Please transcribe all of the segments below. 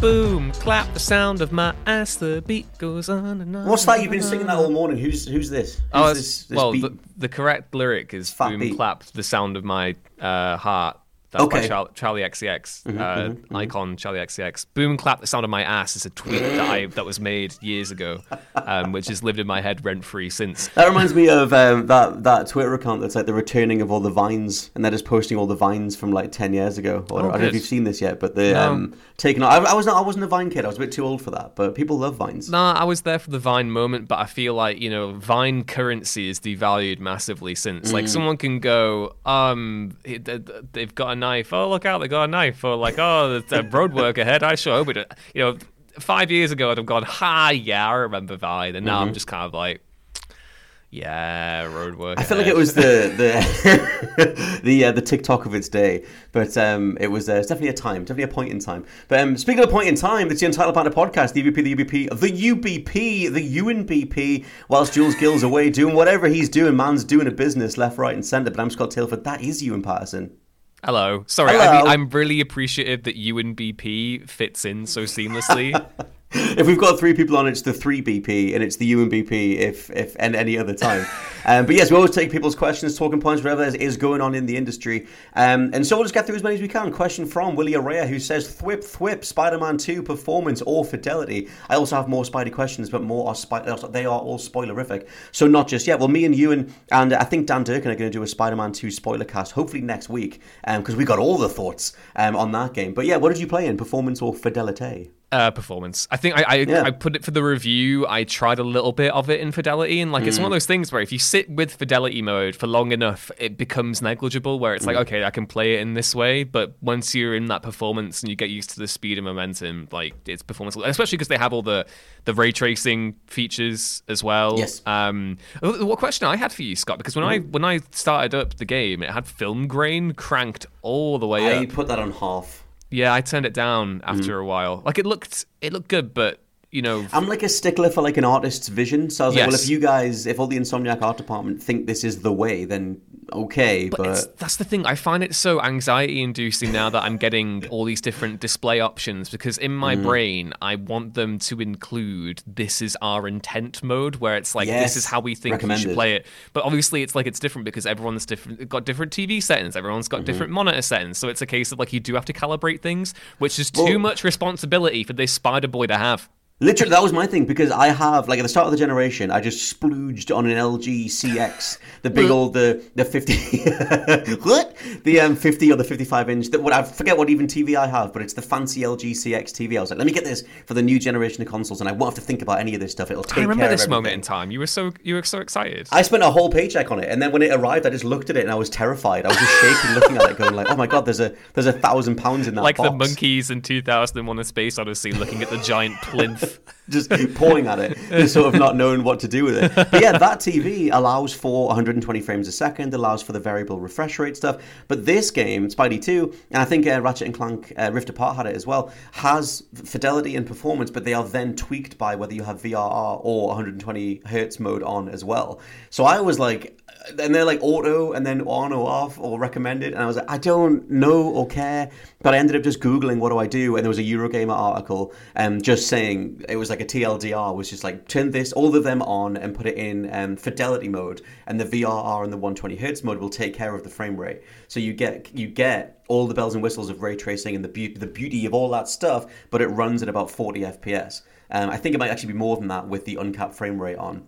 Boom, clap the sound of my ass, the beat goes on and on. What's that? You've been singing that all morning. Who's who's this? Who's Oh, this, this well, beat? the, the correct lyric is Fat boom, beat. clap the sound of my uh, heart. That's by Okay. Char- Charli XCX, Mhm, uh, mhm, mhm. icon Charli XCX. Boom, clap the sound of my ass is a tweet that I that was made years ago, um, which has lived in my head rent free since. That reminds me of um, that that Twitter account that's like the returning of all the vines, and they're just posting all the vines from like ten years ago. Or, Oh, I don't know if you've seen this yet, but the No. um, taking. I, I was not. I wasn't a Vine kid. I was a bit too old for that. But people love vines. Nah, I was there for the Vine moment, but I feel like you know Vine currency is devalued massively since. Like Mm. someone can go, um, it- th- th- they've got a knife. Oh, look out, they got a knife. Or like, oh, there's a road work ahead. I sure hope it. You know, five years ago I'd have gone, ha, yeah, I remember Vine, and now I'm Mhm. just kind of like, yeah, road work. I feel like it was the the the uh, the TikTok of its day, but um, it was uh, it's definitely a time, definitely a point in time. But um, speaking of a point in time, it's the Untitled Banter podcast, the UBP, the UBP, the UBP, the UNBP. Whilst Jules Gill's away doing whatever he's doing, man's doing a business left, right, and centre. But I'm Scott Telford. That is Ewan Patterson. Hello. Sorry, I mean, I'm really appreciative that you and BP fits in so seamlessly. If we've got three people on, it's the three BP, and it's the UNBP if if and any other time. um, but yes, we always take people's questions, talking points, whatever is going on in the industry. Um, and so we'll just get through as many as we can. Question from Willie Araya, who says, "Thwip, thwip, Spider-Man 2 performance or fidelity." I also have more Spidey questions, but more are spi- they are all spoilerific. So not just yet. Well, me and Ewan and I think Dan Durkin are going to do a Spider-Man 2 spoiler cast, hopefully next week, because we got all the thoughts um, on that game. But yeah, what did you play in performance or fidelity? Uh, performance. I think I I, Yeah. I put it for the review. I tried a little bit of it in fidelity, and like it's one of Mm. those things where if you sit with fidelity mode for long enough, it becomes negligible. Where it's like, Mm. okay, I can play it in this way, but once you're in that performance and you get used to the speed and momentum, like it's performance, especially because they have all the the ray tracing features as well. Yes. Um, what question I had for you, Scott? Because when I Mm. when I started up the game, it had film grain cranked all the way I up. put that on half. Yeah, I turned it down mm-hmm. after a while. Like it looked, it looked good, but you know, I'm like a stickler for like an artist's vision. So I was like, well, if you guys, if all the Insomniac art department think this is the way, then okay. But, but it's, that's the thing. I find it so anxiety inducing now that I'm getting all these different display options because in my Mm. brain, I want them to include this is our intent mode where it's like Yes, this is how we think you should play it. But obviously, it's like it's different because everyone's different, got different TV settings, everyone's Mm-hmm. got different monitor settings. So it's a case of like you do have to calibrate things, which is Well- too much responsibility for this Spider Boy to have. Literally, that was my thing because I have like at the start of the generation, I just splooged on an LG CX, the big old the the fifty, what the um fifty or the fifty five inch. That what I forget what even TV I have, but it's the fancy LG CX TV. I was like, let me get this for the new generation of consoles, and I won't have to think about any of this stuff. It'll take I remember care this of moment in time. You were so you were so excited. I spent a whole paycheck on it, and then when it arrived, I just looked at it and I was terrified. I was just shaking, looking at it, going like, "Oh my god, there's a there's a thousand pounds in that like box." the monkeys in 2001: A Space Odyssey, looking at the giant plinth life just keep pawing at it, just sort of not knowing what to do with it. But yeah, that TV allows for 120 frames a second, allows for the variable refresh rate stuff. But this game, Spidey 2, and I think uh, Ratchet and Clank uh, Rift Apart had it as well, has fidelity and performance, but they are then tweaked by whether you have VRR or 120 hertz mode on as well. So I was like, and they're like auto and then on or off or recommended. And I was like, I don't know or care. But I ended up just Googling what do I do? And there was a Eurogamer article um, just saying it was like like a TLDR was just like turn this all of them on and put it in um, fidelity mode, and the VRR and the 120 hertz mode will take care of the frame rate. So you get you get all the bells and whistles of ray tracing and the beauty the beauty of all that stuff, but it runs at about 40 FPS. Um, I think it might actually be more than that with the uncapped frame rate on.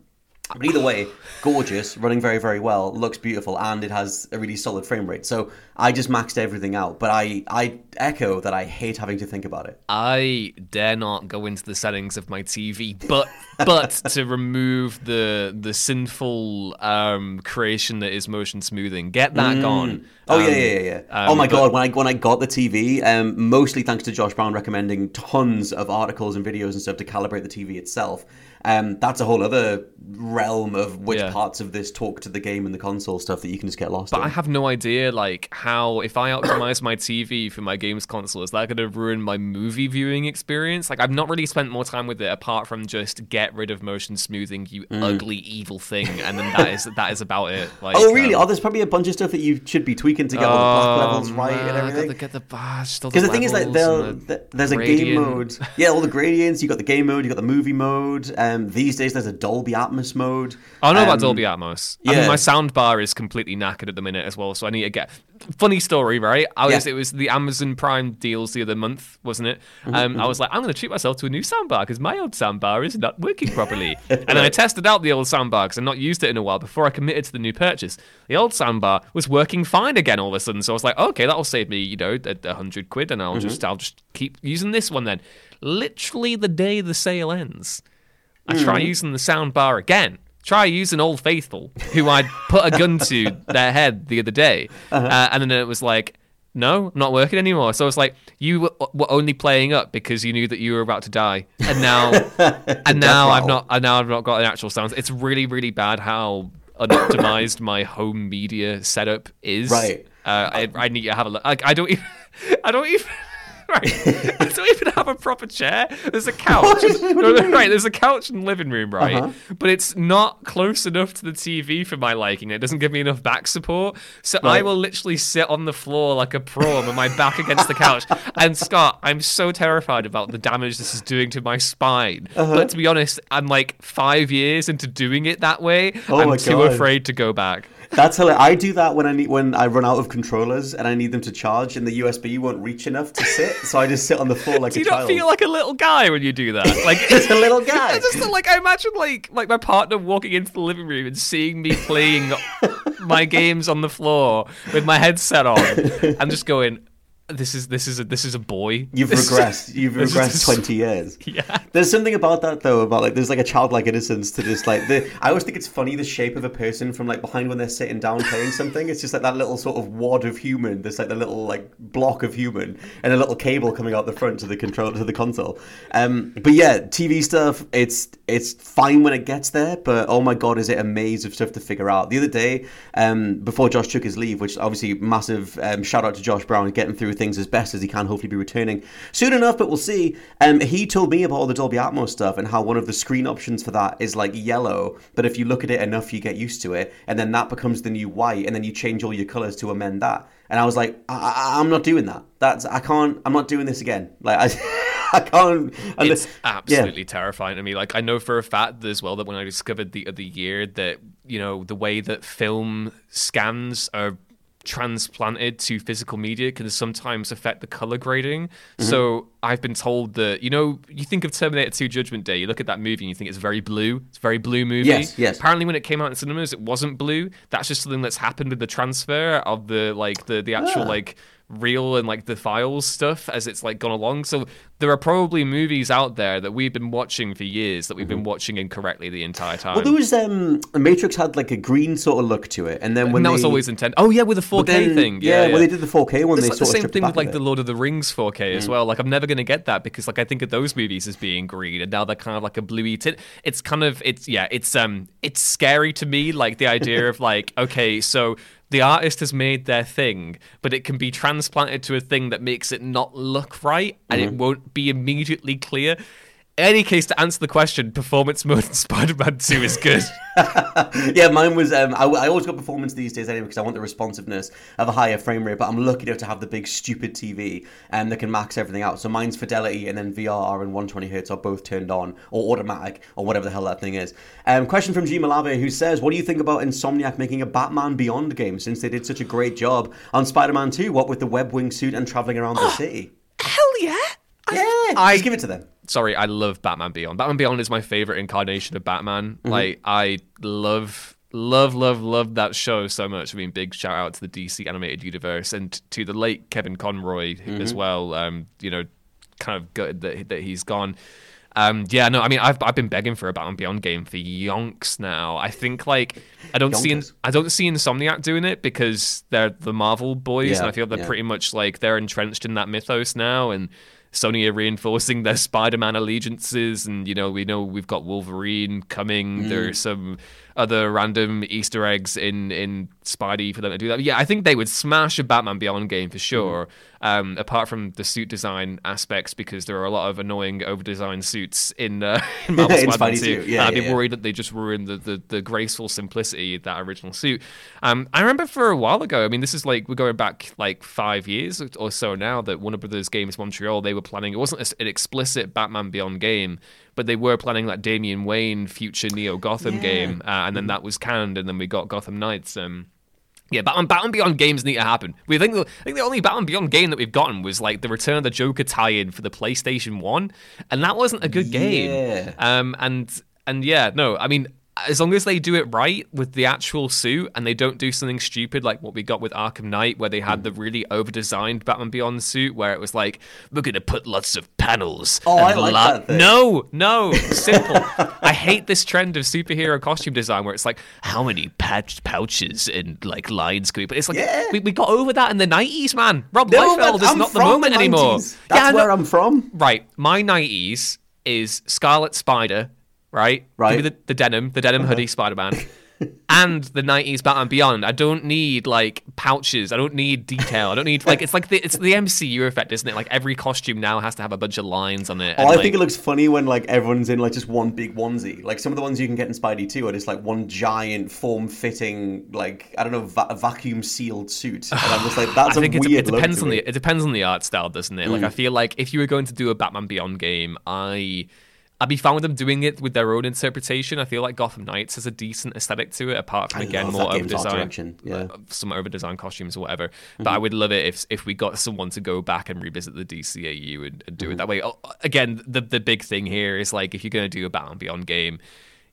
But either way, gorgeous, running very, very well, looks beautiful, and it has a really solid frame rate. So I just maxed everything out. But I, I echo that I hate having to think about it. I dare not go into the settings of my TV, but but to remove the the sinful um, creation that is motion smoothing, get that gone. Oh Um, yeah, yeah, yeah. yeah. um, oh my but- god, when I when I got the TV, um, mostly thanks to Josh Brown recommending tons of articles and videos and stuff to calibrate the TV itself. Um, that's a whole other realm of which Yeah. parts of this talk to the game and the console stuff that you can just get lost But in. I have no idea, like, how if I optimize my TV for my games console, is that going to ruin my movie viewing experience? Like, I've not really spent more time with it apart from just get rid of motion smoothing, you ugly evil thing, and then that is that is about it. Like, Mm. oh really? um, oh, there's probably a bunch of stuff that you should be tweaking to get all the black levels right man, and everything. gotta get the bash. Because the thing is, like, they'll- th- there's a game mode. Yeah, all the gradients. You got the game mode. You got the movie mode. Um, these days, there's a Dolby Atmos mode. I know about Um, Dolby Atmos. I mean, my sound bar is completely knackered at the minute as well, so I need to get. Funny story, right? I was Yeah. it was the Amazon Prime deals the other month, wasn't it? Mm-hmm, Um, I was like, I'm going to treat myself to a new soundbar because my old soundbar is not working properly. and then I tested out the old soundbar because I've not used it in a while before I committed to the new purchase. The old soundbar was working fine again all of a sudden, so I was like, okay, that'll save me, you know, a, a hundred quid, and I'll Mm-hmm. just I'll just keep using this one then. Literally the day the sale ends. I try using the soundbar again. Try using Old Faithful, who I'd put a gun to their head the other day, uh and then it was like, no, not working anymore. So it's like, you were, were only playing up because you knew that you were about to die, and now, and now I've not, and now I've not got an actual sound. It's really, really bad how unoptimized my home media setup is. Right. Uh, I, I need to have a look. Like, I don't even. I don't even. Right. I don't even have a proper chair. There's a couch. No, no, right, there's a couch in the living room, right? Uh-huh. But it's not close enough to the TV for my liking. It doesn't give me enough back support. So I will literally sit on the floor like a prawn with my back against the couch. And Scott, I'm so terrified about the damage this is doing to my spine. Uh-huh. But to be honest, I'm like five years into doing it that way. Oh I'm too God. afraid to go back. That's hilarious. I do that when I need when I run out of controllers and I need them to charge, and the USB won't reach enough to sit, so I just sit on the floor like Do a you not child. feel like a little guy when you do that? Like Just a little guy. I just like I imagine like like my partner walking into the living room and seeing me playing my games on the floor with my headset on. I'm just going, this is this is a this is a boy. You've This is- regressed. You've this is regressed twenty years. Yeah. There's something about that though, about like there's like a childlike innocence to just like the. I always think it's funny the shape of a person from like behind when they're sitting down playing something. It's just like that little sort of wad of human. There's like the little like block of human and a little cable coming out the front to the control to the console. Um, but yeah, TV stuff. It's it's fine when it gets there, but oh my god, is it a maze of stuff to figure out? The other day, um, before Josh took his leave, which obviously massive um, shout out to Josh Brown getting through things as best as he can. Hopefully, be returning soon enough, but we'll see. Um, he told me about all the Dolby Atmos stuff and how one of the screen options for that is like yellow, but if you look at it enough, you get used to it, and then that becomes the new white, and then you change all your colors to amend that. And I was like, I- I- I'm not doing that. That's I can't. I'm not doing this again. Like I, I can't. It's yeah. absolutely terrifying to me. Like I know for a fact as well that when I discovered the other year that you know the way that film scans are transplanted to physical media can sometimes affect the color grading. Mm-hmm. So I've been told that you know you think of Terminator 2 Judgment Day, you look at that movie and you think it's very blue. It's a very blue movie. Yes, yes. Apparently when it came out in cinemas it wasn't blue. That's just something that's happened with the transfer of the like the the actual Ah. like reel and like the files stuff as it's like gone along. So there are probably movies out there that we've been watching for years that we've been watching incorrectly the entire time. Mm-hmm. Well, there was um, Matrix had like a green sort of look to it, and then when and that they, was always intended. Oh yeah, with the 4K then- thing. yeah, Yeah, when they did the 4K one, It's they like the same thing with like the. Lord of the Rings 4K as well. Like I'm never gonna get that because like I think of those movies as being green, and now they're kind of like a bluey tint. It's kind of it's yeah, it's um it's scary to me. Like the idea of like okay, so the artist has made their thing, but it can be transplanted to a thing that makes it not look right, and it mm-hmm. won't be immediately clear. In any case, to answer the question, performance mode in Spider-Man 2 is good. yeah, mine was. Um, I, I always got performance these days anyway because I want the responsiveness of a higher frame rate. But I'm lucky enough to have the big stupid TV and um, that can max everything out. So mine's fidelity and then VR and 120 hertz are both turned on or automatic or whatever the hell that thing is. Um, question from G Malave who says, "What do you think about Insomniac making a Batman Beyond game since they did such a great job on Spider-Man 2? What with the web wing suit and traveling around the city?" Hell yeah! Yeah, I- just give it to them. Sorry, I love Batman Beyond. Batman Beyond is my favorite incarnation of Batman. Mm-hmm. Like I love love love love that show so much. I mean, big shout out to the DC animated universe and to the late Kevin Conroy Mm-hmm. as well. Um, you know, kind of gutted that that he's gone. Um, yeah, no, I mean, I've I've been begging for a Batman Beyond game for yonks now. I think like I don't see Yonkers. I don't see Insomniac doing it because they're the Marvel boys, Yeah, and I feel they're yeah. pretty much like they're entrenched in that mythos now, and Sony are reinforcing their Spider-Man allegiances, and you know we know we've got Wolverine coming. Mm. There's some other random Easter eggs in in Spidey for them to do that. But yeah, I think they would smash a Batman Beyond game for sure. Mm. Um, apart from the suit design aspects, because there are a lot of annoying over-designed suits in, uh, in Marvel In Spider-Man Spidey 2. too. Yeah, I'd be yeah, yeah. worried that they just ruined the, the, the graceful simplicity of that original suit. Um, I remember for a while ago, I mean, this is like, we're going back like five years or so now, that Warner Brothers Games Montreal, they were planning, it wasn't an explicit Batman Beyond game, but they were planning that Damian Wayne future Neo Gotham Yeah. game, uh, and then that was canned, and then we got Gotham Knights. Um, yeah, Batman, Batman Beyond games need to happen. We think the, I think the only Batman Beyond game that we've gotten was like the Return of the Joker tie-in for the PlayStation One, and that wasn't a good Yeah. game. Um, and and yeah, no, I mean, as long as they do it right with the actual suit and they don't do something stupid like what we got with Arkham Knight, where they had the hmm. really over-designed Batman Beyond suit, where it was like we're gonna put lots of panels. Oh, and I like la- that thing. No, no, simple. I hate this trend of superhero costume design where it's like how many patch pouches and like lines can we put? It's like Yeah. we, we got over that in the nineties, man. Rob No, Liefeld is I'm not the moment the anymore. 90s. That's know- where I'm from. Right, my nineties is Scarlet Spider, right? Right. Give me the, the denim, the denim hoodie Spider Man. and the nineties Batman Beyond. I don't need like pouches. I don't need detail. I don't need like it's like the it's the MCU effect, isn't it? Like every costume now has to have a bunch of lines on it. Oh, and, I like- think it looks funny when like everyone's in like just one big onesie. Like some of the ones you can get in Spidey 2 are just like one giant form-fitting, like I don't know, va- vacuum sealed suit. And I'm just like, that's I think a weird it depends on the it depends on the art style, doesn't it? Mm. Like I feel like if you were going to do a Batman Beyond game, I I'd be fine with them doing it with their own interpretation. I feel like Gotham Knights has a decent aesthetic to it, apart from I again more over design, yeah. Mm-hmm. some over design costumes or whatever. But I would love it if if we got someone to go back and revisit the DCAU and, and do Mm-hmm. it that way. Oh, again, the the big thing here is like if you're going to do a Batman Beyond game.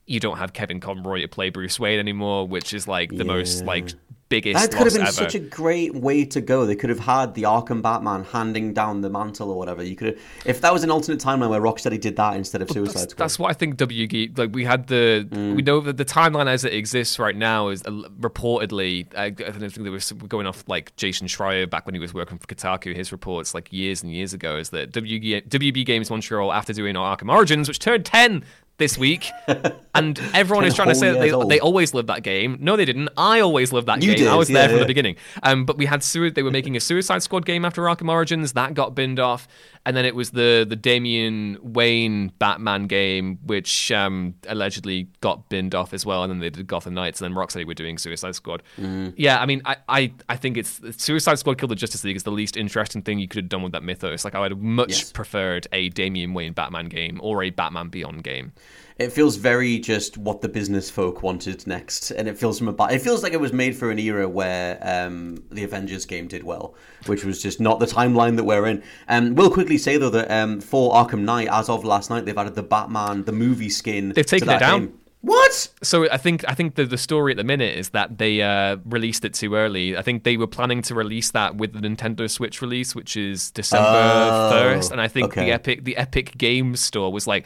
You don't have Kevin Conroy to play Bruce Wayne anymore, which is like the most like biggest That could have been ever. such a great way to go. They could have had the Arkham Batman handing down the mantle or whatever. You could have, if that was an alternate timeline where Rocksteady did that instead of Suicide that's, Squad. that's what I think. WG like we had the we know that the timeline as it exists right now is uh, reportedly. I, I think there was going off like Jason Schreier back when he was working for Kotaku. His reports like years and years ago is that WG, WB Games Montreal after doing Arkham Origins, which turned ten this week, and everyone is trying to say that they, old. they always lived that game. No, they didn't. I always lived that You game. I did, was there yeah, from the beginning. Um, but we had sui- they were making a Suicide Squad game after Arkham Origins that got binned off, and then it was the the Damian Wayne Batman game, which um, allegedly got binned off as well. And then they did Gotham Knights, and then Rocksteady were doing Suicide Squad. Mm. Yeah, I mean, I, I I think it's Suicide Squad killed the Justice League is the least interesting thing you could have done with that mythos. Like I would have much Yes. preferred a Damian Wayne Batman game or a Batman Beyond game. It feels very just what the business folk wanted next, and it feels from a it feels like it was made for an era where um, the Avengers game did well, which was just not the timeline that we're in. Um, we'll quickly say though that um, for Arkham Knight, as of last night, they've added the Batman the movie skin. They've taken that it down. game. What? So I think I think the the story at the minute is that they uh, released it too early. I think they were planning to release that with the Nintendo Switch release, which is December Oh, first, and I think okay. the Epic the Epic Games Store was like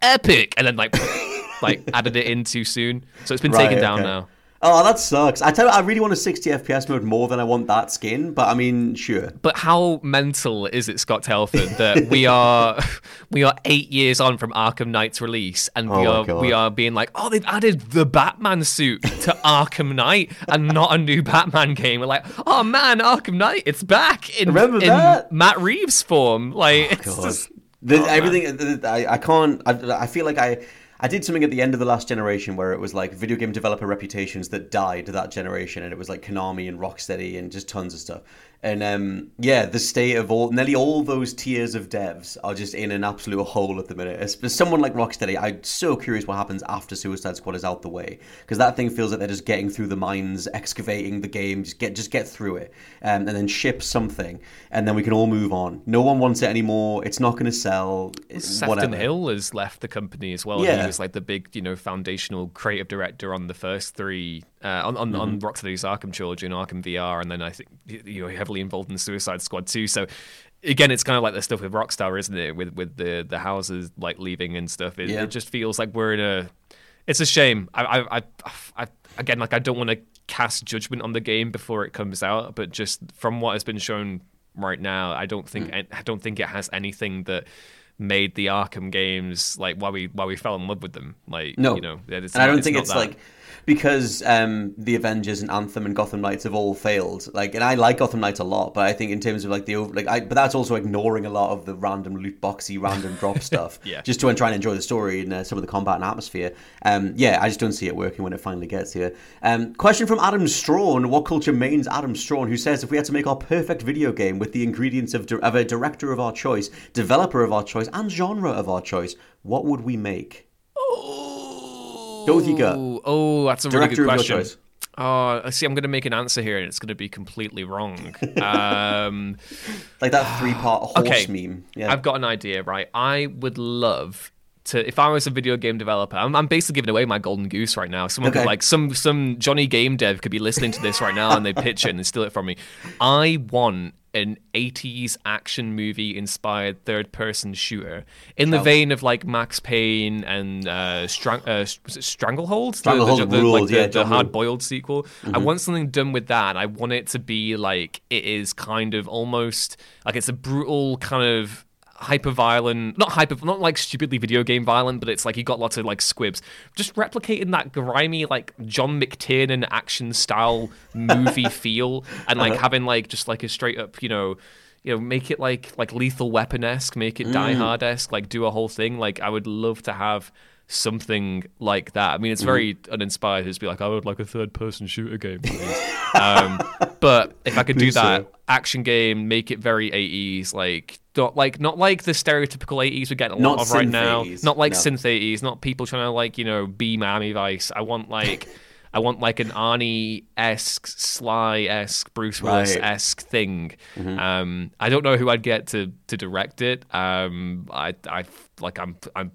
Epic, and then like like added it in too soon. So it's been Right, taken down okay. now. Oh, that sucks. I tell you, I really want a 60 FPS mode more than I want that skin, but I mean, sure. But how mental is it, Scott Telford, that we are we are eight years on from Arkham Knight's release, and oh we Oh my are we are being like, oh, they've added the Batman suit to Arkham Knight, and not a new Batman game. We're like, oh man, Arkham Knight, it's back in, in? Matt Reeves form. Like, oh, it's God. just The, Oh, everything I, I can't. I, I feel like I. I did something at the end of the last generation where it was like video game developer reputations that died that generation, and it was like Konami and Rocksteady and just tons of stuff. And um, yeah, the state of all nearly all those tiers of devs are just in an absolute hole at the minute. As, as someone like Rocksteady, I'm so curious what happens after Suicide Squad is out the way because that thing feels like they're just getting through the mines, excavating the game, just get just get through it, um, and then ship something, and then we can all move on. No one wants it anymore. It's not going to sell. Sefton whatever. Hill has left the company as well. Yeah. He was like the big, you know, foundational creative director on the first three, uh, on on, on Mm-hmm. Rocksteady's Arkham Trilogy and Arkham VR, and then I think you know heavily involved in the Suicide Squad too. So again, it's kind of like the stuff with Rockstar, isn't it? With with the the houses like leaving and stuff. It, Yeah. it just feels like we're in a. It's a shame. I I, I, I again like I don't want to cast judgment on the game before it comes out, but just from what has been shown right now, I don't think Mm. I don't think it has anything that made the Arkham games like why we why we fell in love with them. Like No, you know, it's and I don't think it's that. like because um, the Avengers and Anthem and Gotham Knights have all failed. Like, and I like Gotham Knights a lot, but I think in terms of like the over- like, I, but that's also ignoring a lot of the random loot boxy, random drop stuff. Yeah. just to try and enjoy the story and uh, some of the combat and atmosphere. Um, yeah, I just don't see it working when it finally gets here. Um, question from Adam Strawn. What culture mains Adam Strawn? Who says if we had to make our perfect video game with the ingredients of, di- of a director of our choice, developer of our choice, and genre of our choice, what would we make? Go gut. Oh, that's a really Director good of your question. choice. Oh, I see. I'm going to make an answer here, and it's going to be completely wrong. um, Like that three part horse okay, meme. Yeah. I've got an idea. Right, I would love to. If I was a video game developer, I'm, I'm basically giving away my golden goose right now. Someone Okay. could like some some Johnny Game Dev could be listening to this right now, and they pitch it and they steal it from me. I want an 80s action movie inspired third person shooter in the vein of like Max Payne and uh, Strang- uh, was it Stranglehold? The- Stranglehold the, the, ruled, like the, yeah, the hard boiled sequel. I want something done with that. I want it to be like it is kind of almost like it's a brutal kind of hyper violent not hyper not like stupidly video game violent but it's like you got lots of like squibs. Just replicating that grimy like john mctiernan action style movie feel and like uh-huh. having like just like a straight up you know you know make it like like lethal weapon esque make it mm. die hard esque like do a whole thing. Like i would love to have something like that. I mean, it's very uninspired to be like, I would like a third person shooter game. um, but if I could do that sir. action game, make it very 80s, like not like not like the stereotypical 80s we get a lot Not of right now. 80s, Not like no. synth 80s. Not people trying to like you know be Miami Vice. I want like. I want like an Arnie esque, Sly esque, Bruce Willis esque thing. Mm-hmm. Um, I don't know who I'd get to to direct it. Um, I I like I'm I'm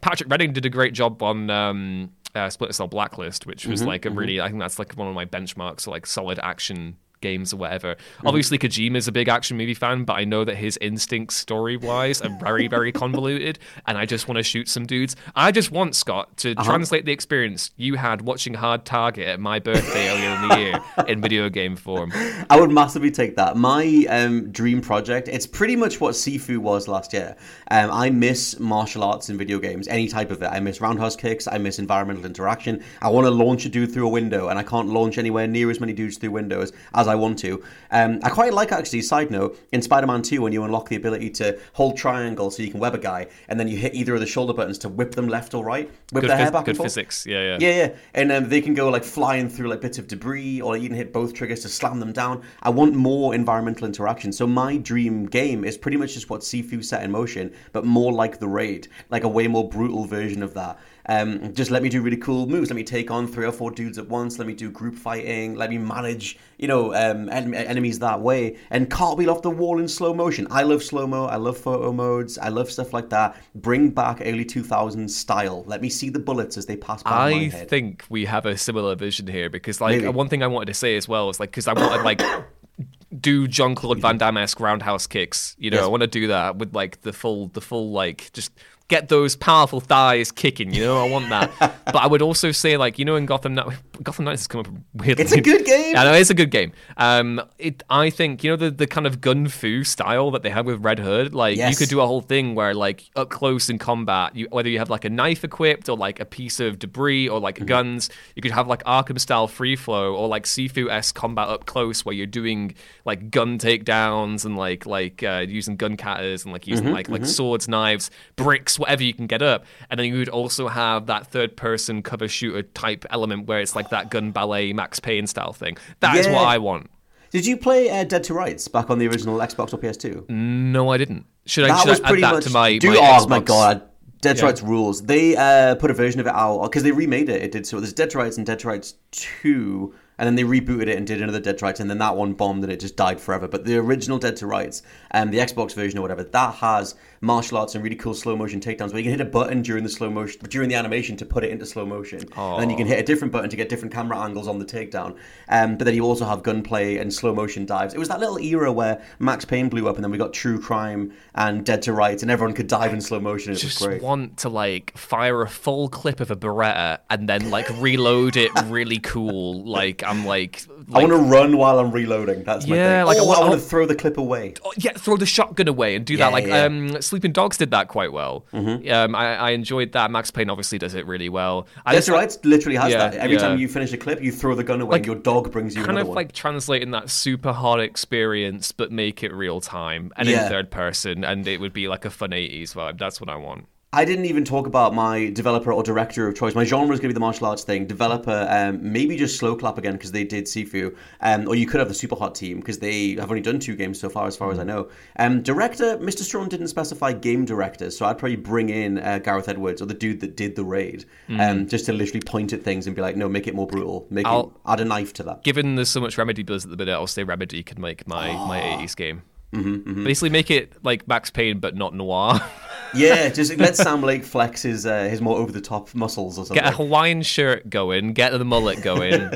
Patrick Redding did a great job on um, uh, Splinter Cell Blacklist, which was Mm-hmm, like a really, I think that's like one of my benchmarks like solid action games or whatever. Mm-hmm. Obviously, Kojima's a big action movie fan, but I know that his instincts story wise are very, very convoluted, and I just want to shoot some dudes. I just want Scott to Uh-huh. translate the experience you had watching Hard Target at my birthday earlier in the year in video game form. I would massively take that. My um, dream project, it's pretty much what Sifu was last year. Um, I miss martial arts in video games, any type of it. I miss roundhouse kicks, I miss environmental interaction. I want to launch a dude through a window, and I can't launch anywhere near as many dudes through windows as I want to. Um, I quite like, actually, side note, in Spider Man 2, when you unlock the ability to hold triangle so you can web a guy, and then you hit either of the shoulder buttons to whip them left or right, whip Good, their hair back good and forth. physics. Yeah, yeah. Yeah, yeah, and um, they can go like flying through like bits of debris, or you can hit both triggers to slam them down. I want more environmental interaction. So my dream game is pretty much just what Sifu set in motion, but more like the raid, like a way more brutal version of that. Um, just let me do really cool moves. Let me take on three or four dudes at once. Let me do group fighting. Let me manage, you know, um, en- enemies that way, and cartwheel off the wall in slow motion. I love slow mo. I love photo modes. I love stuff like that. Bring back early 2000s style. Let me see the bullets as they pass by my I think we have a similar vision here because, like, Maybe. one thing I wanted to say as well is like because I wanted like do John Claude Van Damme esque roundhouse kicks. You know, Yes. I want to do that with like the full, the full like just get those powerful thighs kicking. You know, I want that. but I would also say, like, you know, in Gotham Knight, Gotham Knights has come up weirdly. It's a good game. I know it's a good game. Um, it, I think you know the the kind of gun fu style that they have with Red Hood. Like, you could do a whole thing where, like, up close in combat, you whether you have like a knife equipped or like a piece of debris or like Mm-hmm. guns, you could have like Arkham style free flow or like Sifu s combat up close where you're doing like gun takedowns and like like uh, using gun cutters and like using Mm-hmm, like like swords, knives, bricks, whatever you can get up. And then you would also have that third person cover shooter type element where it's like that gun ballet Max Payne style thing. That is Yeah. what I want. Did you play uh, Dead to Rights back on the original Xbox or PS2? No, I didn't. Should I, that should was I add that much. to my, do, my oh my god, Dead to Yeah. Rights rules. They uh, put a version of it out because they remade it. It did so. There's Dead to Rights and Dead to Rights Two, and then they rebooted it and did another Dead to Rights, and then that one bombed and it just died forever. But the original Dead to Rights, and the Xbox version or whatever, that has martial arts and really cool slow motion takedowns where you can hit a button during the slow motion during the animation to put it into slow motion, and then you can hit a different button to get different camera angles on the takedown. Um, but then you also have gunplay and slow motion dives. It was that little era where Max Payne blew up, and then we got True Crime and Dead to Rights, and everyone could dive in slow motion. It just was great. want to like fire a full clip of a Beretta and then like reload it really cool. Like I'm like, I want to run while I'm reloading. That's my Yeah, thing. like, I oh, want- I want to throw the clip away. oh, yeah, throw the shotgun away and do Yeah, that. Like yeah, Mm-hmm. um, Sleeping Dogs did that quite well. Um, I, I enjoyed that. Max Payne obviously does it really well. I Dead just to Rights literally has Yeah, that. Every time you finish a clip, you throw the gun away, Like, and your dog brings you kind of one. like translating that super hard experience, but make it real time and in third person, and it would be like a fun '80s vibe. That's what I want. I didn't even talk about my developer or director of choice. My genre is going to be the martial arts thing. Developer, um, maybe just Sloclap again because they did Sifu, um, or you could have the Superhot team because they have only done two games so far, as far as I know. Um, director, Mr. Strong didn't specify game director, so I'd probably bring in uh, Gareth Edwards or the dude that did the raid, um, just to literally point at things and be like, no, make it more brutal, make I'll- add a knife to that. Given there's so much Remedy buzz at the minute, I'll say Remedy could make my my Ah. '80s game. Mm-hmm, Basically, make it like Max Payne, but not noir. Yeah, just let Sam Lake flex his uh, his more over the top muscles or something. Get a Hawaiian shirt going. Get the mullet going.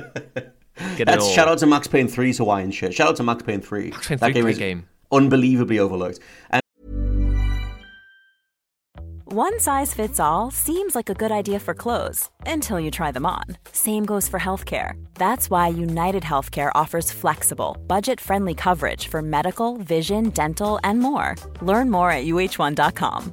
Get it That's all. shout out to Max Payne 3's Hawaiian shit. Shout out to Max Payne 3. Max Payne that 3 game great is game. unbelievably overlooked. And One size fits all seems like a good idea for clothes until you try them on. Same goes for healthcare. That's why United Healthcare offers flexible, budget friendly coverage for medical, vision, dental, and more. Learn more at uh1.com.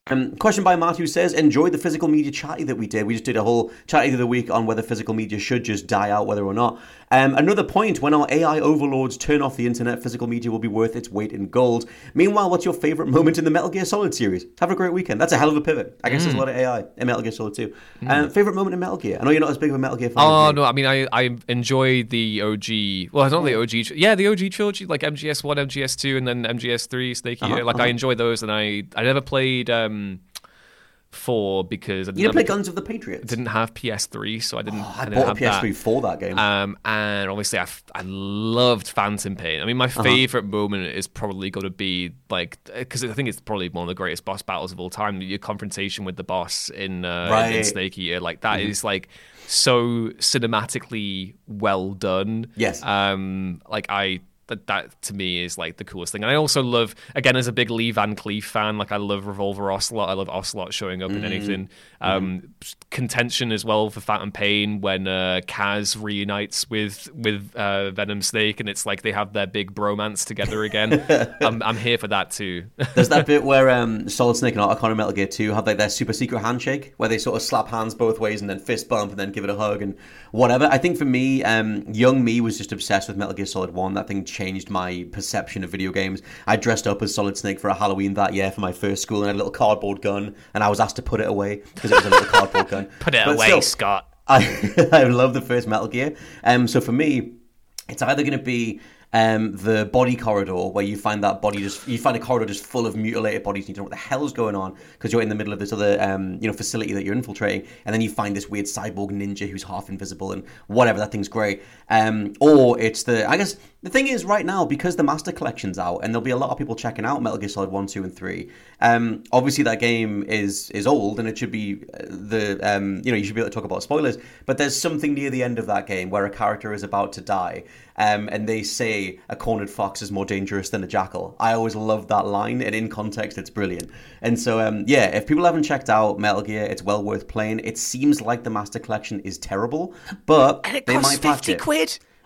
Um, question by Matt who says, enjoyed the physical media chatty that we did. We just did a whole chatty of the week on whether physical media should just die out, whether or not. Um, another point, when our AI overlords turn off the internet, physical media will be worth its weight in gold. Meanwhile, what's your favourite moment in the Metal Gear Solid series? Have a great weekend. That's a hell of a pivot. I guess there's a lot of AI in Metal Gear Solid 2. Um, favourite moment in Metal Gear? I know you're not as big of a Metal Gear fan. Oh no, I mean I I enjoy the OG. Well, not the OG. Yeah, the OG trilogy, like MGS one, MGS two, and then MGS three, Snake Eater. Uh-huh, like I enjoy those, and I I never played um four because I You didn't play Guns of the Patriots? didn't have PS3, so I didn't. Oh, I didn't bought a have PS3 that. for that game. Um, and obviously, I, f- I loved Phantom Pain. I mean, my Uh-huh. favorite moment is probably going to be like because I think it's probably one of the greatest boss battles of all time. Your confrontation with the boss in uh, in Right. Mm-hmm. Snake Eater, like that is like so cinematically well done. Yes. Um, like I. That, that to me is like the coolest thing, and I also love again as a big Lee Van Cleef fan. Like I love Revolver Ocelot. I love Ocelot showing up in Mm-hmm. anything. Um, Contention as well for Phantom Pain when uh, Kaz reunites with with uh, Venom Snake, and it's like they have their big bromance together again. I'm I'm here for that too. There's that bit where um, Solid Snake and Arcana Metal Gear 2 have like their super secret handshake where they sort of slap hands both ways and then fist bump and then give it a hug and whatever. I think for me, um, young me was just obsessed with Metal Gear Solid 1. That thing changed my perception of video games. I dressed up as Solid Snake for a Halloween that year for my first school and I had a little cardboard gun and I was asked to put it away because it was a little cardboard gun. Put it But away, still, Scott. I I love the first Metal Gear. Um, so for me, it's either going to be um, the body corridor where you find that body just you find a corridor just full of mutilated bodies. You don't know what the hell's going on because you're in the middle of this other um, you know facility that you're infiltrating, and then you find this weird cyborg ninja who's half invisible and whatever. That thing's great. Um, or it's the I guess the thing is right now because the Master Collection's out and there'll be a lot of people checking out Metal Gear Solid One, Two, and Three. Um, obviously that game is is old and it should be uh, the um, you know you should be able to talk about spoilers. But there's something near the end of that game where a character is about to die, um, and they say a cornered fox is more dangerous than a jackal. I always love that line, and in context, it's brilliant. And so um, yeah, if people haven't checked out Metal Gear, it's well worth playing. It seems like the Master Collection is terrible, but they might patch it.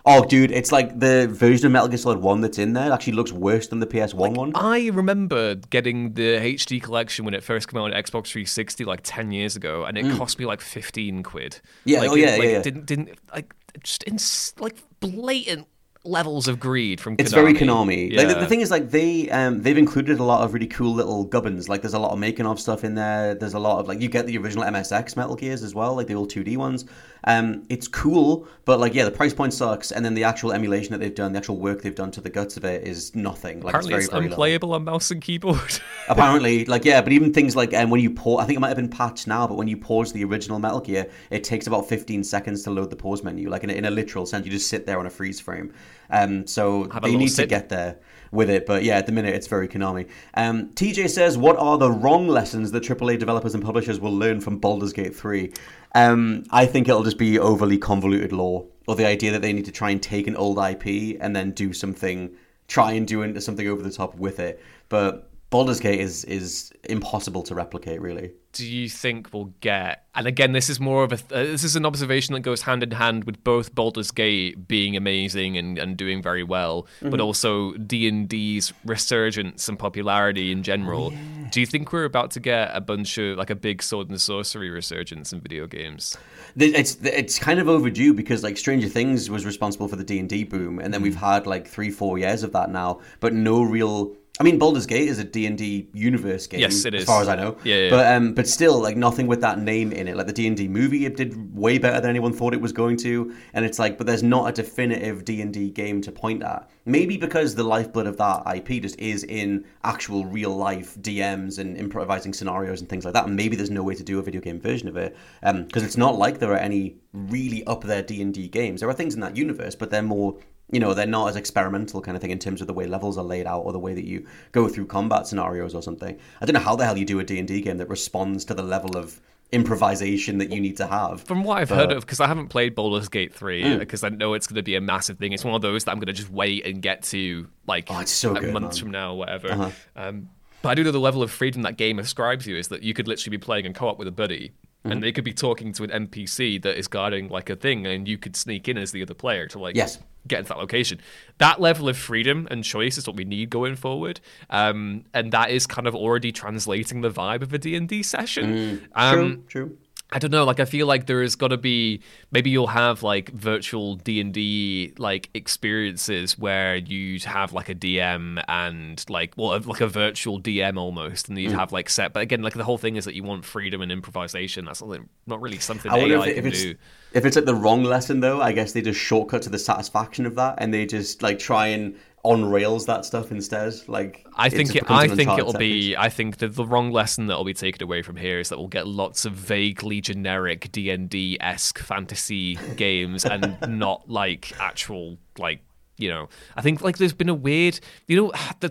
Oh, dude, it's like the version of Metal Gear Solid 1 that's in there actually looks worse than the PS1 one. I remember getting the HD collection when it first came out on Xbox 360 like 10 years ago, and it cost me like 15 quid. Mm. Yeah, like, oh, it- yeah, like, yeah, yeah. Didn't didn't like just in like blatant levels of greed from. It's very Konami. Like, the, the thing is, like they um, they've included a lot of really cool little gubbins. Like there's a lot of making of stuff in there. There's a lot of like you get the original MSX Metal Gears as well, like the old 2D ones. Um, it's cool, but like yeah, the price point sucks, and then the actual emulation that they've done, the actual work they've done to the guts of it is nothing. Like Apparently, it's it's very, little. unplayable on mouse and keyboard. Apparently, like yeah, but even things like um, when you pause, I think it might have been patched now, but when you pause the original Metal Gear, it takes about 15 seconds to load the pause menu. Like in a, in a literal sense, you just sit there on a freeze frame. Um, so Have they need to get there with it. But yeah, at the minute, it's very Konami. Um, TJ says, "What are the wrong lessons that AAA developers and publishers will learn from Baldur's Gate 3?" Um, I think it'll just be overly convoluted lore, or the idea that they need to try and take an old IP and then do something, try and do into something over the top with it. But Baldur's Gate is is impossible to replicate, really. do you think we'll get? And again, this is more of a uh, this is an observation that goes hand in hand with both Baldur's Gate being amazing and, and doing very well, Mm-hmm. but also D and D's resurgence and popularity in general. Oh, Do you think we're about to get a bunch of like a big sword and sorcery resurgence in video games? It's it's kind of overdue because like Stranger Things was responsible for the D and D boom, and then we've had like three four years of that now, but no real. I mean, Baldur's Gate is a D and D universe game, Yes, it as far as I know. Yeah, yeah. But um, but still, like nothing with that name in it. Like the D and D movie, it did way better than anyone thought it was going to, and it's like, but there's not a definitive D and D game to point at. Maybe because the lifeblood of that IP just is in actual real life DMs and improvising scenarios and things like that. And maybe there's no way to do a video game version of it because it's not like there are any really up there D and D games. There are things in that universe, but they're more you know they're not as experimental kind of thing in terms of the way levels are laid out or the way that you go through combat scenarios or something. I don't know how the hell you do a D and D game that responds to the level of improvisation that you need to have. From what I've But- heard of, because I haven't played Baldur's Gate 3, Mm. because I know it's going to be a massive thing. It's one of those that I'm going to just wait and get to, like, Oh, so like good, months man. from now or whatever. Uh-huh. Um, but I do know the level of freedom that game ascribes you is that you could literally be playing in co-op with a buddy, Mm-hmm. and they could be talking to an NPC that is guarding, like, a thing, and you could sneak in as the other player to, like, Yes. get into that location. That level of freedom and choice is what we need going forward, um, and that is kind of already translating the vibe of a D&D session. um, true, true. I don't know. Like, I feel like there has got to be maybe you'll have like virtual D and D like experiences where you'd have like a DM and like well, like a virtual DM almost, and you'd Mm. have like set. But again, like the whole thing is that you want freedom and improvisation. That's something not really something I AI if, can if it's do. if it's like the wrong lesson though. I guess they just shortcut to the satisfaction of that, and they just like try and on rails that stuff instead. Like I think it, i think it'll be I think that the wrong lesson that will be taken away from here is that we'll get lots of vaguely generic D and D esque fantasy games and not like actual like you know I think like there's been a weird you know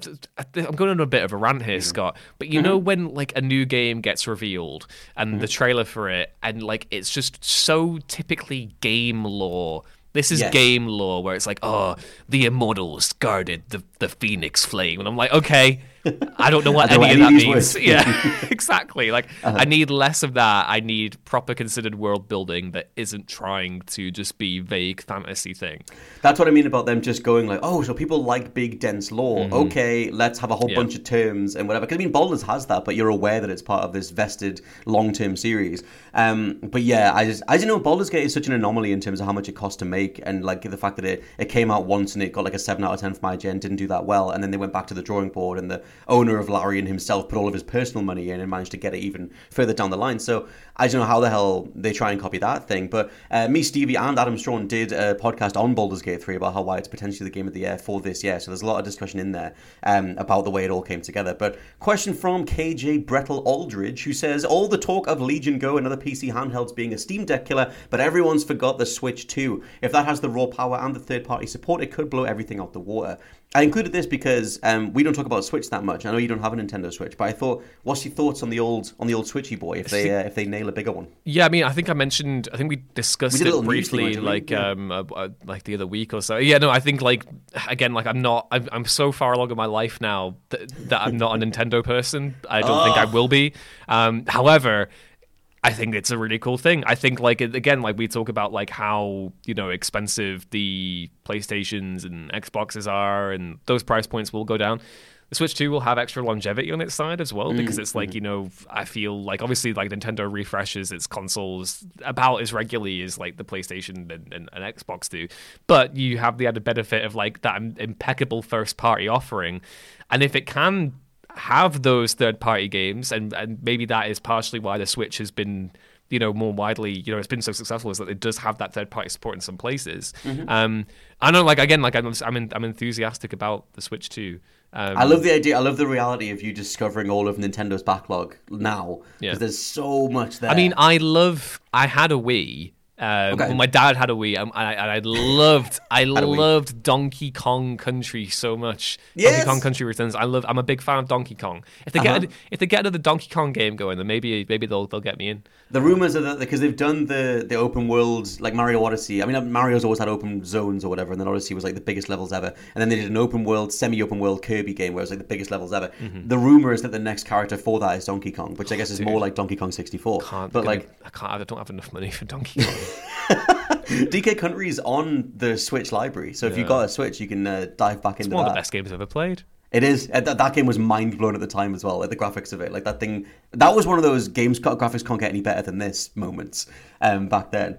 I'm going on a bit of a rant Mm-hmm. here Scott but you know when like a new game gets revealed and Mm-hmm. the trailer for it and like it's just so typically game lore this is Yes. game lore where it's like, oh, the immortals guarded the, the phoenix flame. And I'm like, okay, I don't know what don't any know of any that means. Yeah, exactly. Like, Uh-huh. I need less of that. I need proper considered world building that isn't trying to just be vague fantasy thing. That's what I mean about them just going like, oh, so people like big dense lore. Okay, let's have a whole Mm-hmm. Yeah. bunch of terms and whatever. Because I mean, Baldur's has that, but you're aware that it's part of this vested long term series. Um, but yeah, I just I don't know. Baldur's Gate is such an anomaly in terms of how much it cost to make, and like the fact that it, it came out once and it got like a seven out of ten from IGN, didn't do that well, and then they went back to the drawing board, and the owner of Larian himself put all of his personal money in and managed to get it even further down the line. So I don't know how the hell they try and copy that thing. But uh, me, Stevie, and Adam Strawn did a podcast on Baldur's Gate 3 about how why it's potentially the game of the year for this year. So there's a lot of discussion in there um, about the way it all came together. But question from KJ Brettel Aldridge, who says all the talk of Legion Go and other PC handhelds being a Steam Deck killer, but everyone's forgot the Switch 2. If that has the raw power and the third party support, it could blow everything out the water. I included this because um, we don't talk about Switch that much. I know you don't have a Nintendo Switch, but I thought, what's your thoughts on the old on the old Switchy boy if they uh, if they nail a bigger one? Yeah, I mean, I think I mentioned, I think we discussed We it thing, briefly, like Yeah. um, uh, uh, like the other week or so. Yeah, no, I think like again, like I'm not, I'm, I'm so far along in my life now that, that I'm not a Nintendo person. I don't think I will be. Um, however. I think it's a really cool thing. I think like again, like we talk about like how you know expensive the PlayStations and Xboxes are, and those price points will go down. The Switch 2 will have extra longevity on its side as well because mm, it's like, mm-hmm. you know, I feel like obviously like Nintendo refreshes its consoles about as regularly as like the PlayStation and, and, and Xbox do. But you have the added benefit of like that impeccable first party offering. And if it can have those third party games and, and maybe that is partially why the Switch has been you know more widely you know it's been so successful is that it does have that third party support in some places um i know like again like i'm i'm, en- I'm enthusiastic about the switch too um, I love the idea. I love the reality of you discovering all of Nintendo's backlog now because Yeah. there's so much there. I mean, I love. I had a Wii. Um, Okay. well, my dad had a Wii, um, and I, and I loved, I loved Donkey Kong Country so much. Yes! Donkey Kong Country Returns. I love. I'm a big fan of Donkey Kong. If they Uh-huh. get, if they get another Donkey Kong game going, then maybe, maybe they'll, they'll get me in. the rumors are that because they've done the the open world like Mario Odyssey. I mean, Mario's always had open zones or whatever, and then Odyssey was like the biggest levels ever. And then they did an open world, semi open world Kirby game where it was like the biggest levels ever. Mm-hmm. The rumor is that the next character for that is Donkey Kong, which I guess is more like Donkey Kong 64. Can't, but gonna- like I can't. I don't have enough money for Donkey Kong. DK Country is on the Switch library, so if you've got a Switch, you can uh, dive back it's into one that. of the best games I've ever played. It is. Uh, That, that game was mind blown at the time as well. Like the graphics of it, like that thing. That was one of those games. Graphics can't get any better than this moments um, back then.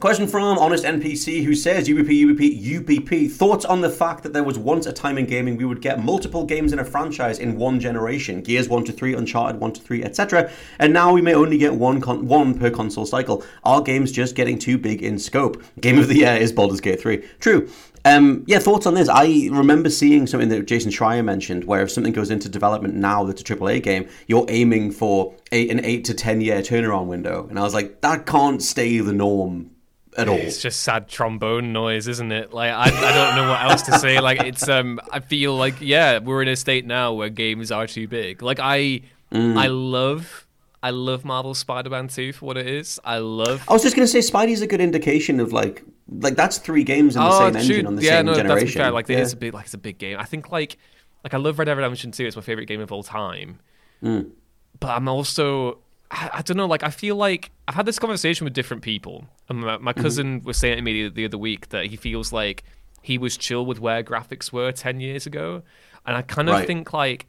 Question from Honest NPC who says UBP, UBP, UBP. Thoughts on the fact that there was once a time in gaming we would get multiple games in a franchise in one generation Gears 1 to 3, Uncharted 1 to 3, etc. And now we may only get one, con- one per console cycle. Are games just getting too big in scope? Game of the year is Baldur's Gate 3. True. Um, yeah, thoughts on this? I remember seeing something that Jason Schreier mentioned, where if something goes into development now that's a AAA game, you're aiming for eight, an eight to ten year turnaround window, and I was like, that can't stay the norm at all. It's just sad trombone noise, isn't it? Like I, I don't know what else to say. Like it's um, I feel like yeah, we're in a state now where games are too big. Like I, Mm. I love, I love Marvel Spider-Man 2 for what it is. I love. I was just going to say, Spidey's a good indication of like, like that's three games in the oh, same engine shoot. on the yeah, same no, generation. that's fair. Like, yeah. it is a big, like, it's a big game. I think like, like I love Red Dead Redemption 2. It's my favorite game of all time. Mm. But I'm also, I, I don't know. Like, I feel like I've had this conversation with different people. And my, Mm-hmm. cousin was saying to me the, the other week that he feels like he was chill with where graphics were 10 years ago. And I kind of Right. think like,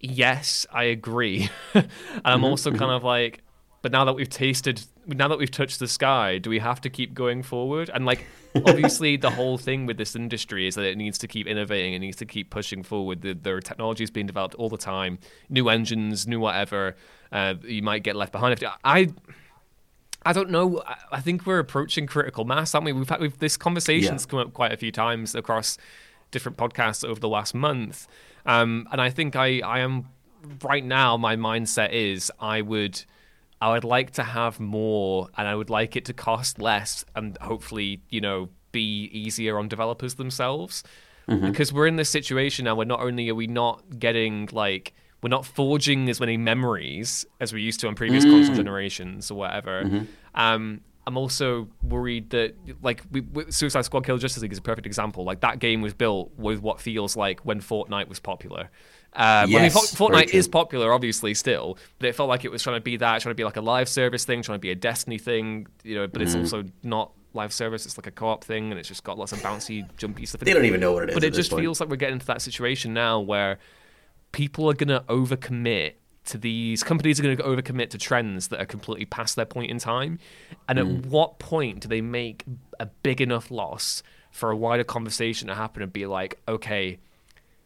yes, I agree. and I'm Mm-hmm, also kind of like, but now that we've tasted, now that we've touched the sky, do we have to keep going forward? And like, obviously, the whole thing with this industry is that it needs to keep innovating, it needs to keep pushing forward. The, there are technologies being developed all the time, new engines, new whatever. Uh, you might get left behind. If I, I don't know. I- I think we're approaching critical mass, aren't we? We've had we've, this conversation's Yeah. come up quite a few times across different podcasts over the last month, um, and I think I I am right now. My mindset is I would I would like to have more, and I would like it to cost less, and hopefully you know be easier on developers themselves, mm-hmm. because we're in this situation now where not only are we not getting like we're not forging as many memories as we used to on previous console mm. generations or whatever. Mm-hmm. Um, I'm also worried that like we, we- Suicide Squad Kill Justice League is a perfect example. Like that game was built with what feels like when Fortnite was popular. Uh, I mean, Yes, Fo- Fortnite is popular, obviously, still, but it felt like it was trying to be that, trying to be like a live service thing, trying to be a Destiny thing, you know. But it's Mm-hmm. also not live service; it's like a co-op thing, and it's just got lots of bouncy, jumpy stuff. in They don't even know what it is But it just point. feels like we're getting to that situation now where people are going to overcommit to these companies are going to overcommit to trends that are completely past their point in time and Hmm. at what point do they make a big enough loss for a wider conversation to happen and be like okay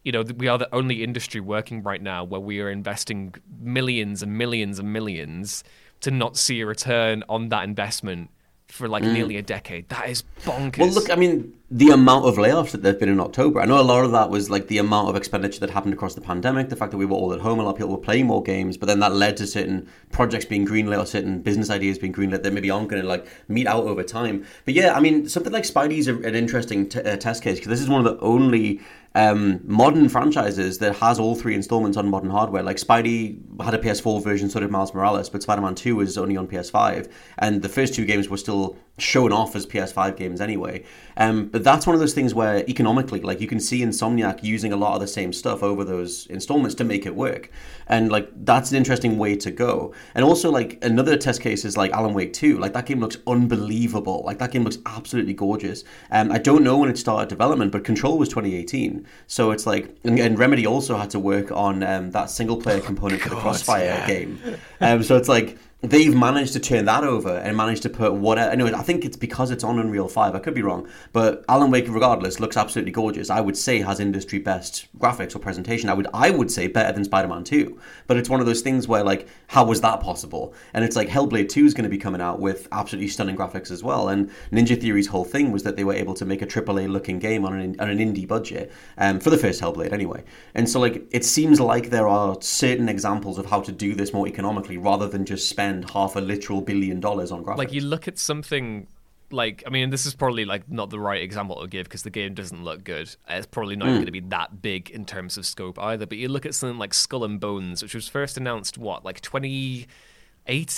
you know we are the only industry working right now where we are investing millions and millions and millions to not see a return on that investment for like nearly a decade that is bonkers. Well, look, I mean, the amount of layoffs that there've been in October. I know a lot of that was like the amount of expenditure that happened across the pandemic, the fact that we were all at home, a lot of people were playing more games, but then that led to certain projects being greenlit or certain business ideas being greenlit that maybe aren't going to like meet out over time. But yeah, I mean, something like Spidey's an interesting t- uh, test case because this is one of the only um, modern franchises that has all three installments on modern hardware. Like Spidey had a PS4 version, so did Miles Morales, but Spider-Man 2 is only on PS5, and the first two games were still shown off as PS5 games anyway. Um, but that's one of those things where economically, like you can see Insomniac using a lot of the same stuff over those installments to make it work, and like that's an interesting way to go. And also, like another test case is like Alan Wake 2. Like that game looks unbelievable. Like that game looks absolutely gorgeous. Um, I don't know when it started development, but Control was 2018, so it's like, and, and Remedy also had to work on um, that single player component for the Crossfire game. Um, so it's like they've managed to turn that over and managed to put whatever. Anyway, I think it's because it's on Unreal Five. I could be wrong, but Alan Wake, regardless, looks absolutely gorgeous. I would say has industry best graphics or presentation. I would I would say better than Spider Man Two. But it's one of those things where like, how was that possible? And it's like Hellblade Two is going to be coming out with absolutely stunning graphics as well. And Ninja Theory's whole thing was that they were able to make a AAA looking game on an on an indie budget um, for the first Hellblade anyway. And so like, it seems like there are certain examples of how to do this more economically rather than just spend half a literal billion dollars on graphics. like you look at something like I mean this is probably like not the right example to give because the game doesn't look good. It's probably not even going to be that big in terms of scope either. But you look at something like Skull and Bones, which was first announced what like 2018,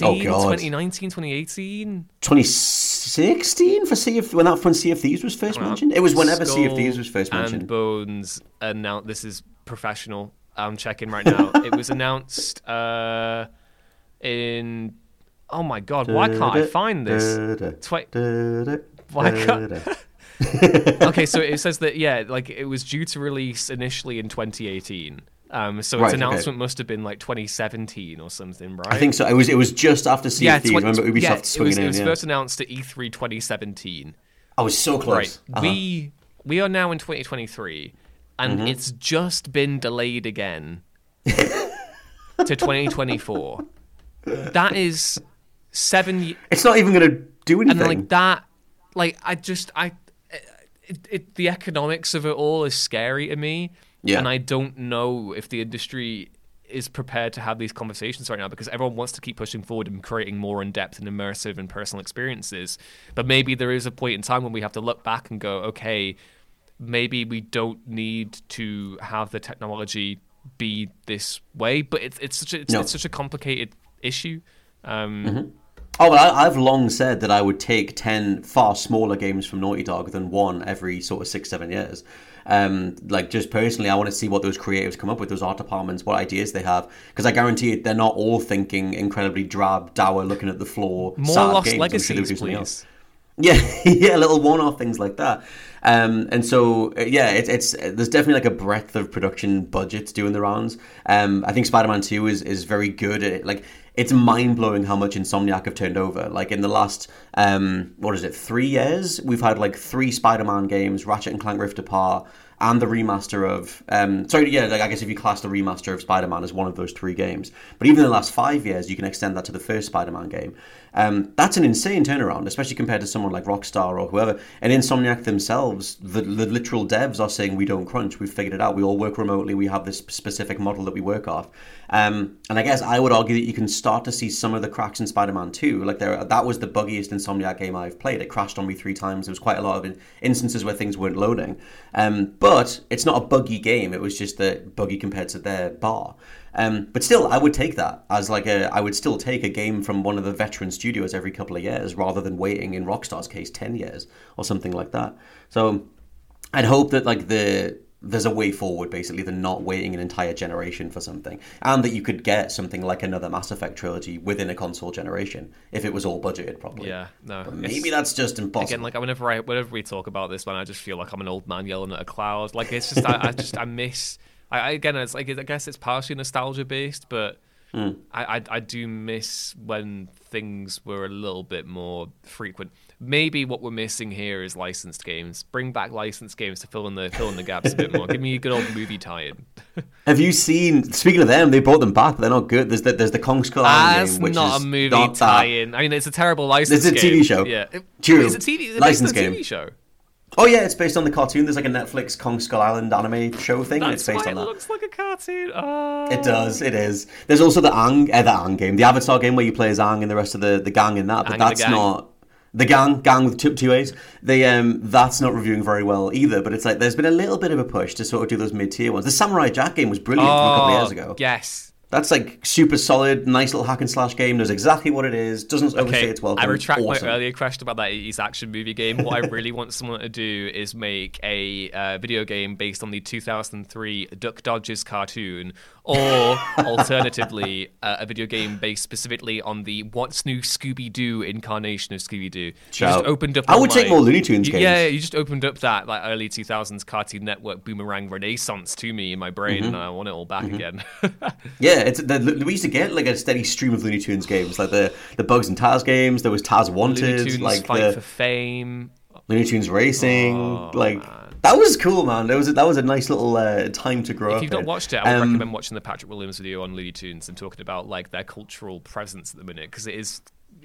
Oh, God. 2019, 2018. 2016 for Sea of when that when Sea of Thieves was first mentioned. It was whenever Sea of Thieves was first Skull mentioned. And Bones announced. This is professional. I'm checking right now. it was announced uh, in. Oh my god! Why can't I find this? Twi- Why can't- okay, so it says that yeah, like it was due to release initially in 2018. Um, so its Right, okay. announcement must have been like 2017 or something, right? I think so. It was it was just after Sea yeah, of Thieves. twen- Remember Ubisoft yeah, it swinging was, in? it was yeah. first announced at E E3 2017. I was so close. Right. Uh-huh. We we are now in 2023, and Mm-hmm. it's just been delayed again to 2024. That is seven. It's not even going to do and anything. like that like i just i it, it, the economics of it all is scary to me Yeah. and i don't know if the industry is prepared to have these conversations right now because everyone wants to keep pushing forward and creating more in-depth and immersive and personal experiences but maybe there is a point in time when we have to look back and go okay maybe we don't need to have the technology be this way but it's, it's such a it's, No. it's such a complicated issue. Um, Mm-hmm. Oh, well, I, I've long said that I would take 10 far smaller games from Naughty Dog than one every sort of six, seven years. Um, like, just personally, I want to see what those creatives come up with, those art departments, what ideas they have. Because I guarantee it, they're not all thinking incredibly drab, dour, looking at the floor. more sad Lost games. Sure Legacies, do something else. Yeah, yeah, little one-off things like that. Um, and so, uh, yeah, it's it's there's definitely like a breadth of production budgets doing the rounds. Um, I think Spider-Man Two is is very good at it. Like, it's mind blowing how much Insomniac have turned over. Like in the last, um, what is it, three years, we've had like three Spider-Man games, Ratchet and Clank Rift Apart, and the remaster of um sorry yeah like I guess if you class the remaster of Spider-Man as one of those three games but even in the last five years you can extend that to the first Spider-Man game um that's an insane turnaround especially compared to someone like Rockstar or whoever. And Insomniac themselves the, the literal devs are saying we don't crunch we've figured it out we all work remotely we have this specific model that we work off. Um and I guess I would argue that you can start to see some of the cracks in Spider-Man 2 like there that was the buggiest Insomniac game I've played. It crashed on me three times. There was quite a lot of instances where things weren't loading. Um but it's not a buggy game. It was just that buggy compared to their bar. Um, but still, I would take that as like a. I would still take a game from one of the veteran studios every couple of years rather than waiting in Rockstar's case ten years or something like that. So I'd hope that like the there's a way forward basically than not waiting an entire generation for something and that you could get something like another mass effect trilogy within a console generation if it was all budgeted properly Yeah, no. but maybe that's just impossible Again, like whenever I whenever we talk about this, man, I just feel like I'm an old man yelling at a cloud. Like it's just I, I just I miss. I, I again, it's like I guess it's partially nostalgia based, but Hmm. I, I I do miss when things were a little bit more frequent. Maybe what we're missing here is licensed games. Bring back licensed games to fill in the fill in the gaps a bit more. Give me a good old movie tie-in. Have you seen? Speaking of them, they brought them back. But they're not good. There's the, there's the Kong Skull Island That's game, which not is a movie not tie-in. I mean, it's a terrible license. It's a game. TV show. Yeah, It- True. It's a TV it's on a game. TV show. Oh yeah, it's based on the cartoon. There's like a Netflix Kong Skull Island anime show thing, and That's it's based why on it that. looks like a cartoon. Oh. It does. It is. There's also the Aang, uh, the Aang game, the Avatar game where you play as Aang and the rest of the, the gang in that. But Aang and the that's not the gang. Gang with two, two A's. They um that's not reviewing very well either. But it's like there's been a little bit of a push to sort of do those mid tier ones. The Samurai Jack game was brilliant from a couple of years ago. Oh, Yes. That's like super solid, nice little hack and slash game. Knows exactly what it is. Doesn't overstay Okay, its welcome. I retract awesome. my earlier question about that 80s action movie game. What I really want someone to do is make a uh, video game based on the 2003 Duck Dodgers cartoon, or alternatively, uh, a video game based specifically on the What's New Scooby Doo incarnation of Scooby Doo. Just opened up. I would take more Looney Tunes You- games. Yeah, you just opened up that like early 2000s Cartoon Network boomerang renaissance to me in my brain, Mm-hmm. and I want it all back again. Yeah, it's the, we used to get like a steady stream of Looney Tunes games, like the the Bugs and Taz games. There was Taz Wanted, Looney Tunes like Fight the for Fame. Looney Tunes Racing. Oh, like man. that was cool, man. That was a, that was a nice little uh, time to grow If up. If you've not in. watched it, I would Um, recommend watching the Patrick Williams video on Looney Tunes and talking about like their cultural presence at the minute because it is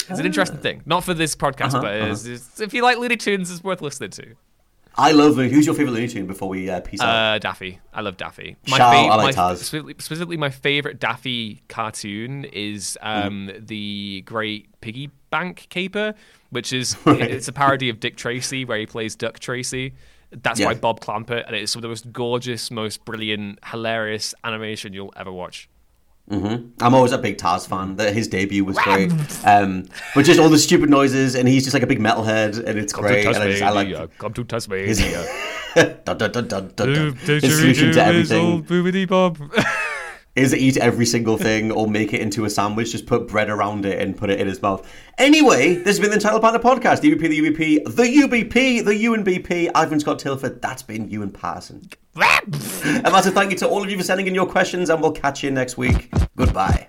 it's an interesting thing. Not for this podcast, Uh-huh, but is, it's- if you like Looney Tunes, it's worth listening to. I love Looney. Who's your favorite Looney Tune? Before we uh, peace out. Uh, Daffy, I love Daffy. Shout out, I like my, Taz. specifically, specifically, my favorite Daffy cartoon is um, Mm. the Great Piggy Bank Caper, which is it's a parody of Dick Tracy where he plays Duck Tracy. That's Yeah. by Bob Clampett, and it's some of the most gorgeous, most brilliant, hilarious animation you'll ever watch. I'm always a big Taz fan. That his debut was great. Um, but just all the stupid noises, and he's just like a big metalhead, and it's great. And I, just, I like come to Tasmania. his dun, dun, dun, dun, dun, dun. his solution to everything Bob. is eat every single thing or make it into a sandwich. Just put bread around it and put it in his mouth. Anyway, this has been the Entitled Panda Podcast. The UBP, the UBP, the UBP, the UNBP. I've been Scott Telford. That's been Ewan Parson. A massive thank you to all of you for sending in your questions, and we'll catch you next week. Goodbye.